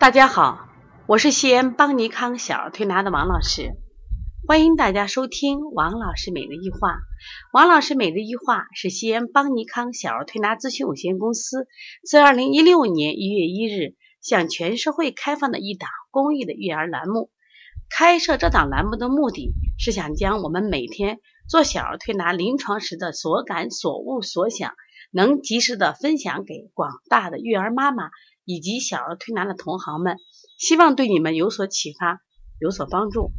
大家好，我是西安邦尼康小儿推拿的王老师，欢迎大家收听王老师每日一话。王老师每日一话是西安邦尼康小儿推拿咨询有限公司自二零一六年一月一日向全社会开放的一档公益的育儿栏目。开设这档栏目的目的是想将我们每天做小儿推拿临床时的所感所悟所想，能及时的分享给广大的育儿妈妈。以及小儿推拿的同行们，希望对你们有所启发，有所帮助。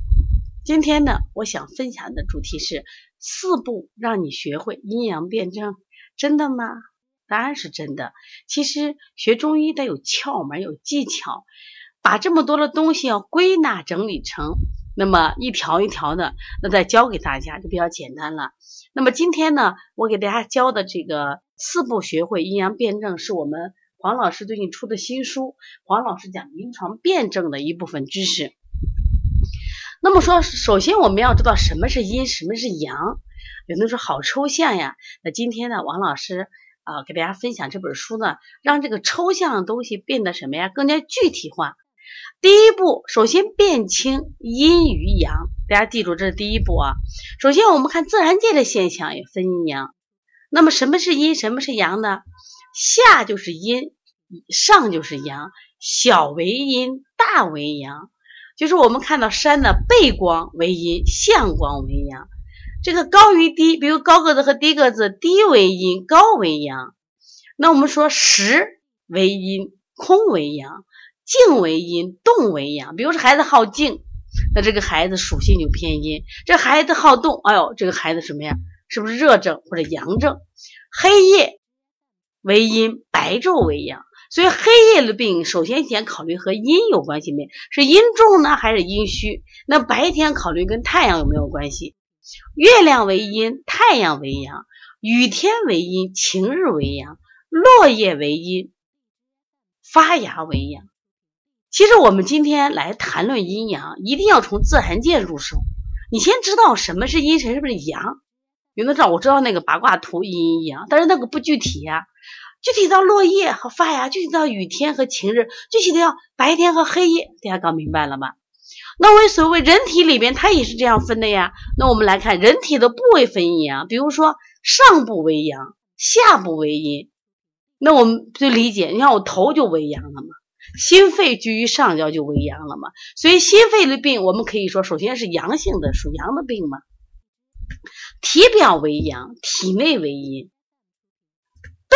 今天呢，我想分享的主题是四步让你学会阴阳辩证，真的吗？当然是真的。其实学中医得有窍门，有技巧，把这么多的东西要归纳整理成那么一条一条的，那再教给大家就比较简单了。那么今天呢，我给大家教的这个四步学会阴阳辩证，是我们。黄老师最近出的新书，黄老师讲临床辩证的一部分知识。那么说，首先我们要知道什么是阴，什么是阳。有的人说好抽象呀。那今天呢，王老师啊，给大家分享这本书呢，让这个抽象的东西变得什么呀，更加具体化。第一步，首先辨清阴与阳。大家记住，这是第一步啊。首先，我们看自然界的现象也分阴阳。那么什么是阴，什么是阳呢？下就是阴，上就是阳，小为阴，大为阳。就是我们看到山的背光为阴，向光为阳。这个高与低，比如高个子和低个子，低为阴，高为阳。那我们说实为阴，空为阳，静为阴，动为阳。比如说孩子好静，那这个孩子属性就偏阴；这孩子好动，哎呦，这个孩子什么呀？是不是热症或者阳症？黑夜。为阴，白昼为阳，所以黑夜的病，首先先考虑和阴有关系没？是阴重呢，还是阴虚？那白天考虑跟太阳有没有关系？月亮为阴，太阳为阳；雨天为阴，晴日为阳；落叶为阴，发芽为阳。其实我们今天来谈论阴阳，一定要从自然界入手。你先知道什么是阴，什么是阳。有的知道，我知道那个八卦图阴阳，但是那个不具体呀。具体到落叶和发芽，具体到雨天和晴日，具体到白天和黑夜，大家搞明白了吗？那我所谓人体里边，它也是这样分的呀。那我们来看人体的部位分阴阳，比如说上部为阳，下部为阴。那我们就理解，你看我头就为阳了嘛，心肺居于上焦就为阳了嘛。所以心肺的病，我们可以说首先是阳性的，属阳的病嘛。体表为阳，体内为阴。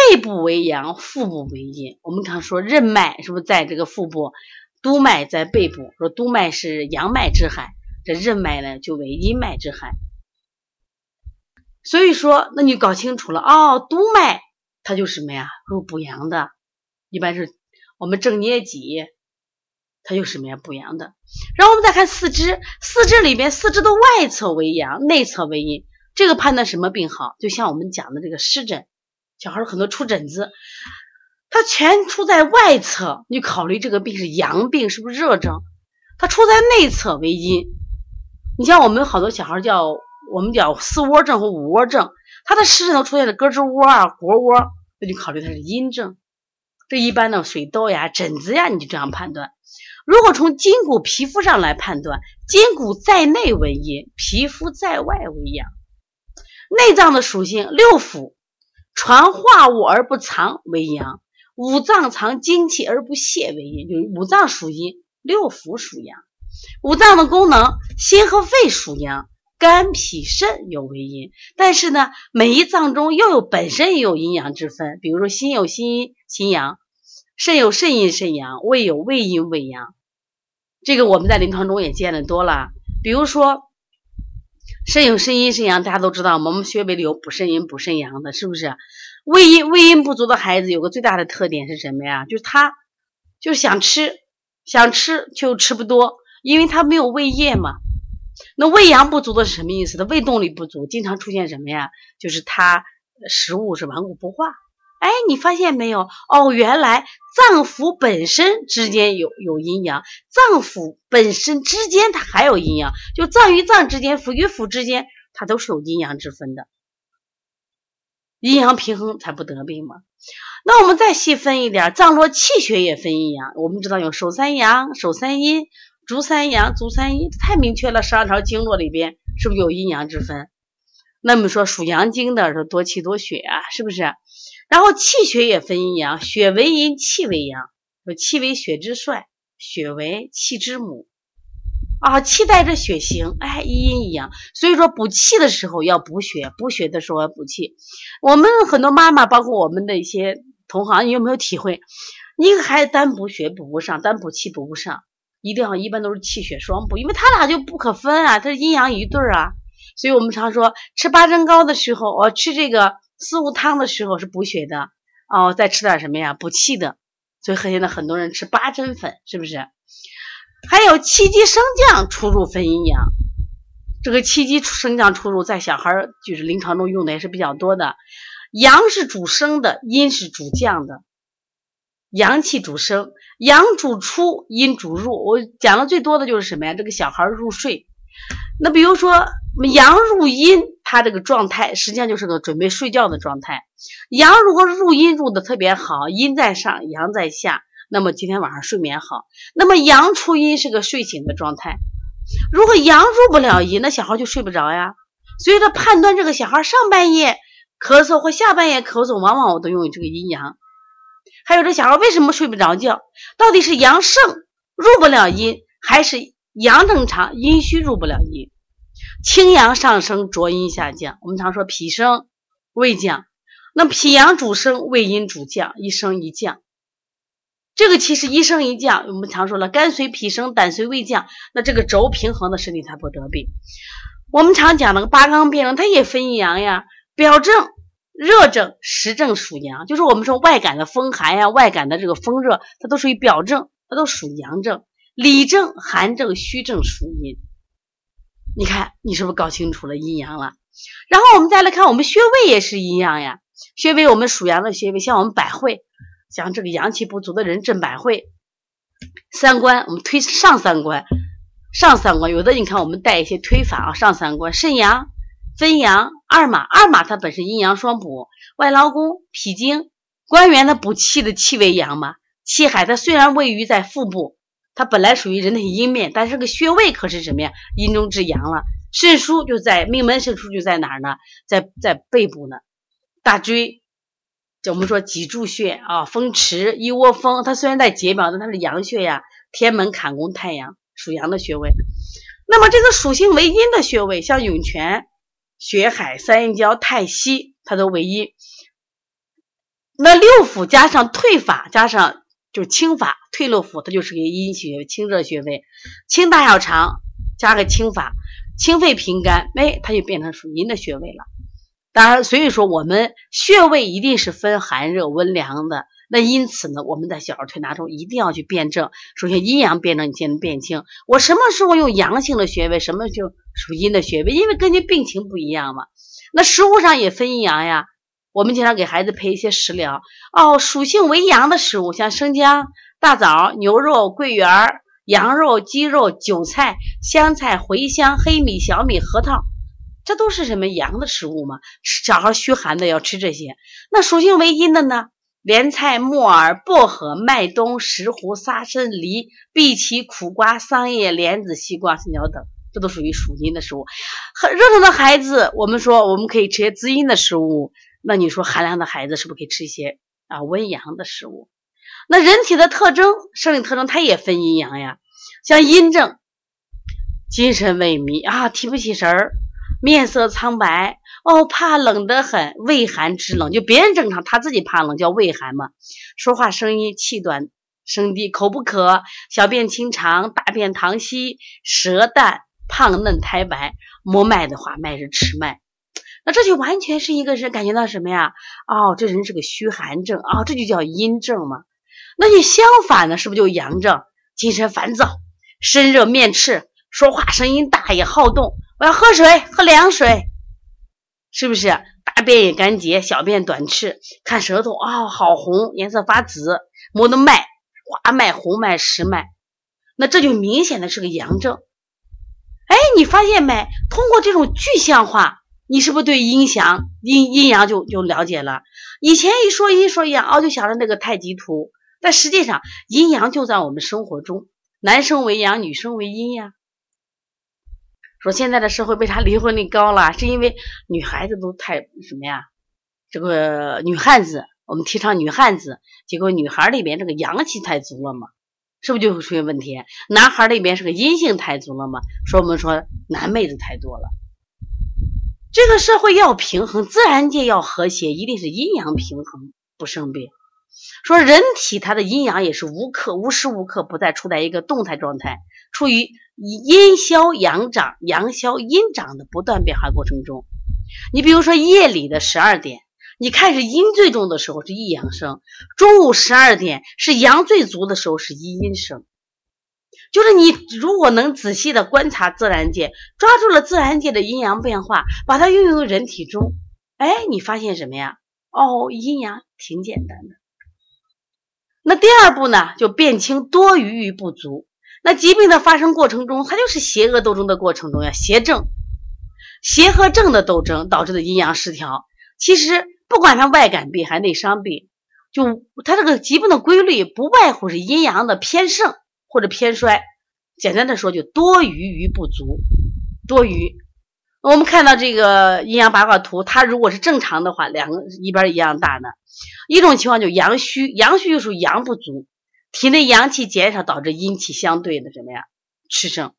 背部为阳，腹部为阴。我们常说任脉是不是在这个腹部？督脉在背部，说督脉是阳脉之海，这任脉呢就为阴脉之海。所以说，那你搞清楚了哦，督脉它就什么呀？说补阳的，一般是我们正捏脊，它就什么呀？补阳的。然后我们再看四肢，四肢里边四肢的外侧为阳，内侧为阴。这个判断什么病好？就像我们讲的这个湿疹。小孩很多出疹子，他全出在外侧，你考虑这个病是阳病，是不是热症？他出在内侧为阴。你像我们好多小孩叫我们叫四窝症和五窝症，他的湿疹都出现了胳肢窝啊、腘窝，那就考虑他是阴症。这一般的水痘呀、疹子呀，你就这样判断。如果从筋骨皮肤上来判断，筋骨在内为阴，皮肤在外为阳。内脏的属性，六腑。传化物而不藏为阳，五脏藏精气而不泄为阴。就是五脏属阴，六腑属阳。五脏的功能，心和肺属阳，肝脾肾有为阴。但是呢，每一脏中又有本身也有阴阳之分。比如说，心有心阴心阳，肾有肾阴肾阳，胃有胃阴胃阳。这个我们在临床中也见得多了。比如说。肾有肾阴肾阳，大家都知道？我们穴位里有补肾阴补肾阳的，是不是？胃阴胃阴不足的孩子有个最大的特点是什么呀？就是他就想吃，想吃就吃不多，因为他没有胃液嘛。那胃阳不足的是什么意思？他胃动力不足，经常出现什么呀？就是他食物是顽固不化。哎，你发现没有？哦，原来脏腑本身之间有有阴阳，脏腑本身之间它还有阴阳，就脏与脏之间、腑与腑之间，它都是有阴阳之分的。阴阳平衡才不得病嘛。那我们再细分一点，脏络气血也分阴阳。我们知道有手三阳、手三阴、足三阳、足三阴，太明确了。十二条经络里边是不是有阴阳之分？那么说属阳经的是多气多血啊，是不是？然后气血也分阴阳，血为阴，气为阳。说气为血之帅，血为气之母。啊，气带着血行，哎，一阴一阳，所以说补气的时候要补血，补血的时候要补气。我们很多妈妈，包括我们的一些同行，你有没有体会？一个孩子单补血补不上，单补气补不上，一定要一般都是气血双补，因为他俩就不可分啊，他是阴阳一对儿啊。所以我们常说吃八珍糕的时候，哦，吃这个四物汤的时候是补血的，哦，再吃点什么呀？补气的。所以现在很多人吃八珍粉，是不是？还有气机升降出入分阴阳，这个气机升降出入在小孩就是临床中用的也是比较多的。阳是主升的，阴是主降的。阳气主升，阳主出，阴主入。我讲的最多的就是什么呀？这个小孩入睡，那比如说阳入阴，他这个状态实际上就是个准备睡觉的状态。阳如果入阴入的特别好，阴在上，阳在下。那么今天晚上睡眠好，那么阳出阴是个睡醒的状态。如果阳入不了阴，那小孩就睡不着呀。所以说判断这个小孩上半夜咳嗽或下半夜咳嗽，往往我都用这个阴阳。还有这小孩为什么睡不着觉？到底是阳盛入不了阴，还是阳正常阴虚入不了阴？清阳上升，浊阴下降。我们常说脾升胃降，那脾阳主升，胃阴主降，一升一降。这个其实一升一降，我们常说了，肝随脾升，胆随胃降，那这个轴平衡的身体才不得病。我们常讲那个八纲辩证，它也分阴阳呀，表证、热症、实症属阳，就是我们说外感的风寒呀，外感的这个风热，它都属于表症，它都属阳症。里症、寒症、虚症属阴。你看，你是不是搞清楚了阴阳了？然后我们再来看，我们穴位也是一样呀，穴位我们属阳的穴位，像我们百会。像这个阳气不足的人镇百会，三关我们推上三关，上三关有的你看我们带一些推法啊，上三关肾阳分阳二马二马它本身阴阳双补，外劳宫脾经关元它补气的气为阳嘛，气海它虽然位于在腹部，它本来属于人体阴面，但是这个穴位可是什么呀？阴中之阳了。肾腧就在命门肾腧就在哪儿呢？在在背部呢，大椎。就我们说脊柱穴啊，风池、一窝蜂，它虽然在解表，但它是阳穴呀。天门、坎宫、太阳属阳的穴位。那么这个属性为阴的穴位，像涌泉、血海、三阴交、太溪，它都为阴。那六腑加上退法，加上就是清法，退六腑，它就是个阴穴、清热穴位。清大小肠加个清法，清肺平肝，哎，它就变成属阴的穴位了。当然，所以说我们穴位一定是分寒热温凉的。那因此呢，我们在小儿推拿中一定要去辩证。首先阴阳辩证，你先能辨清我什么时候用阳性的穴位，什么就属阴的穴位，因为根据病情不一样嘛。那食物上也分阴阳呀。我们经常给孩子配一些食疗哦，属性为阳的食物，像生姜、大枣、牛肉、桂圆、羊肉、鸡肉、韭菜、香菜、茴香、黑米、小米、核桃。这都是什么阳的食物嘛？小孩虚寒的要吃这些。那属性为阴的呢？莲菜、木耳、薄荷、麦冬、石斛、沙参、梨、荸荠、苦瓜、桑叶、莲子、西瓜、青椒等，这都属于属阴的食物。很热腾的孩子，我们说我们可以吃些滋阴的食物。那你说寒凉的孩子是不是可以吃一些啊温阳的食物？那人体的特征，生理特征它也分阴阳呀。像阴症，精神萎靡啊，提不起神儿。面色苍白哦，怕冷得很，畏寒肢冷，就别人正常，他自己怕冷，叫畏寒嘛。说话声音气短，声低，口不渴，小便清长，大便溏稀，舌淡，胖嫩苔白。摸脉的话，脉是迟脉，那这就完全是一个人感觉到什么呀？哦，这人是个虚寒症啊，这就叫阴症嘛。那你相反的，是不是就阳症？精神烦躁，身热面赤，说话声音大，也好动。我要喝水，喝凉水，是不是？大便也干结，小便短赤，看舌头啊，好红，颜色发紫，摸的脉，滑脉、红脉、实脉，那这就明显的是个阳症。哎，你发现没？通过这种具象化，你是不是对阴阳阴阴阳就就了解了？以前一说阴说阳，哦，就想着那个太极图，但实际上阴阳就在我们生活中，男生为阳，女生为阴呀。说现在的社会为啥离婚率高了？是因为女孩子都太什么呀？这个女汉子，我们提倡女汉子，结果女孩里边这个阳气太足了嘛，是不是就会出现问题？男孩里边是个阴性太足了嘛，说我们说男妹子太多了。这个社会要平衡，自然界要和谐，一定是阴阳平衡，不生病。说人体它的阴阳也是无刻无时无刻不在处在一个动态状态，处于阴消阳长、阳消阴长的不断变化过程中。你比如说夜里的十二点。你看是阴最重的时候是一阳生，中午十二点是阳最足的时候是一阴生，就是你如果能仔细的观察自然界，抓住了自然界的阴阳变化，把它运用于人体中，哎，你发现什么呀？哦，阴阳挺简单的。那第二步呢，就辨清多余与不足。那疾病的发生过程中，它就是邪恶斗争的过程中呀，邪正、邪和正的斗争导致的阴阳失调，其实。不管它外感病还是内伤病，就它这个疾病的规律不外乎是阴阳的偏盛或者偏衰。简单的说，就多余与不足。多余，我们看到这个阴阳八卦图，它如果是正常的话，两个一边一样大呢。一种情况就阳虚，阳虚就属阳不足，体内阳气减少导致阴气相对的什么呀吃盛。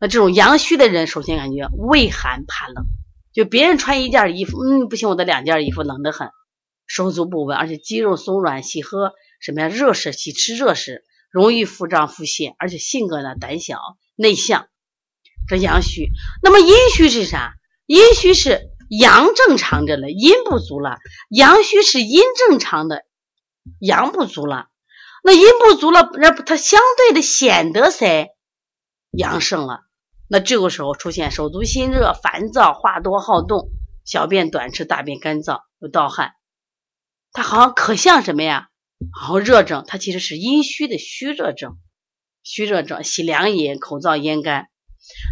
那这种阳虚的人，首先感觉畏寒怕冷。就别人穿一件衣服，嗯，不行，我的两件衣服冷得很，手足不稳，而且肌肉松软，喜喝什么呀？热食，喜吃热食，容易腹胀腹泻，而且性格呢胆小内向，这阳虚。那么阴虚是啥？阴虚是阳正常着了，阴不足了；阳虚是阴正常的，阳不足了。那阴不足了，那它相对的显得谁阳盛了？那这个时候出现手足心热、烦躁、话多好动、小便短赤、大便干燥、有盗汗，它好像可像什么呀？然后热症，它其实是阴虚的虚热症。虚热症，喜凉饮、口燥咽干。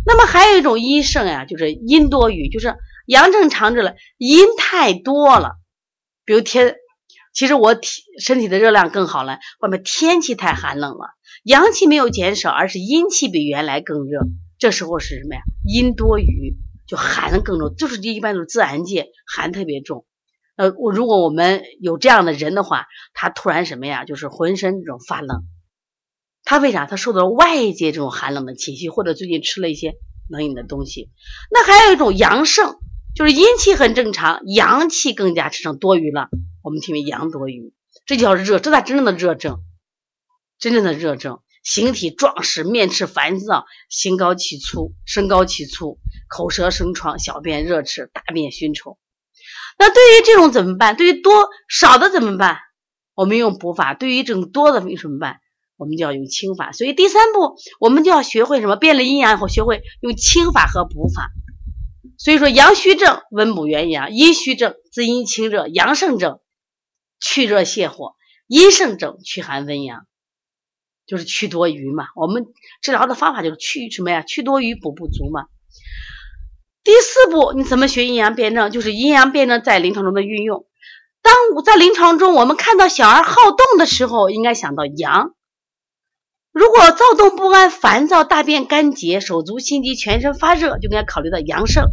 那么还有一种阴盛呀，就是阴多余，就是阳正常着了，阴太多了。比如天，其实我体身体的热量更好了，外面天气太寒冷了，阳气没有减少，而是阴气比原来更热。这时候是什么呀？阴多余，就寒更重，就是一般都是自然界寒特别重。呃，我如果我们有这样的人的话，他突然什么呀？就是浑身这种发冷。他为啥？他受到外界这种寒冷的侵袭，或者最近吃了一些冷饮的东西。那还有一种阳盛，就是阴气很正常，阳气更加产生多余了，我们称为阳多余，这叫热，这才真正的热症，真正的热症。形体壮实，面赤烦躁，心高气粗，身高气粗，口舌生疮，小便热赤，大便熏稠。那对于这种怎么办？对于多少的怎么办？我们用补法。对于这种多的怎么办？我们就要用清法。所以第三步，我们就要学会什么？变了阴阳以后，学会用清法和补法。所以说，阳虚症温补元阳，阴虚症滋阴清热，阳盛症去热泻火，阴盛症去寒温阳。就是去多余嘛，我们治疗的方法就是去什么呀？去多余补不足嘛。第四步，你怎么学阴阳辩证？就是阴阳辩证在临床中的运用。当在临床中，我们看到小儿好动的时候，应该想到阳；如果躁动不安、烦躁、大便干结、手足心急、全身发热，就应该考虑到阳盛。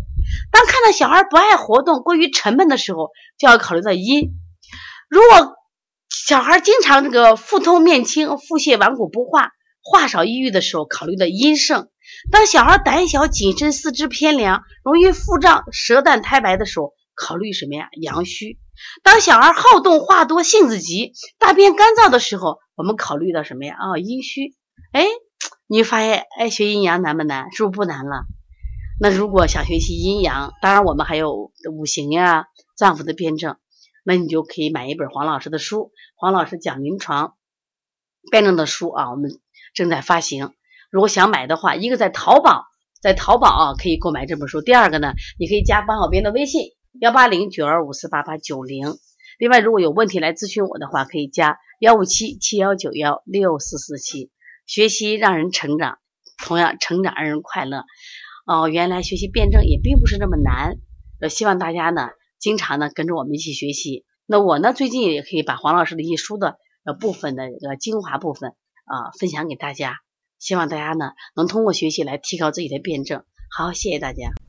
当看到小孩不爱活动、过于沉闷的时候，就要考虑到阴。如果小孩经常这个腹痛面青、腹泻顽固不化、话少抑郁的时候，考虑的阴盛；当小孩胆小谨慎、四肢偏凉、容易腹胀、舌淡苔白的时候，考虑什么呀？阳虚；当小孩好动、话多、性子急、大便干燥的时候，我们考虑到什么呀？啊，阴虚。哎，你发现哎，学阴阳难不难？是不是不难了？那如果想学习阴阳，当然我们还有五行呀、脏腑的辩证。那你就可以买一本黄老师的书，黄老师讲临床辩证的书啊，我们正在发行。如果想买的话一个在淘宝在淘宝啊可以购买这本书。第二个呢你可以加班小编的微信幺八零九二五四八八九零。另外如果有问题来咨询我的话可以加幺五七七幺九幺六四四七。学习让人成长同样成长让人快乐。哦原来学习辩证也并不是那么难呃希望大家呢经常呢跟着我们一起学习。那我呢最近也可以把黄老师的一些书的呃部分的这个精华部分啊分享给大家。希望大家呢能通过学习来提高自己的辩证。好谢谢大家。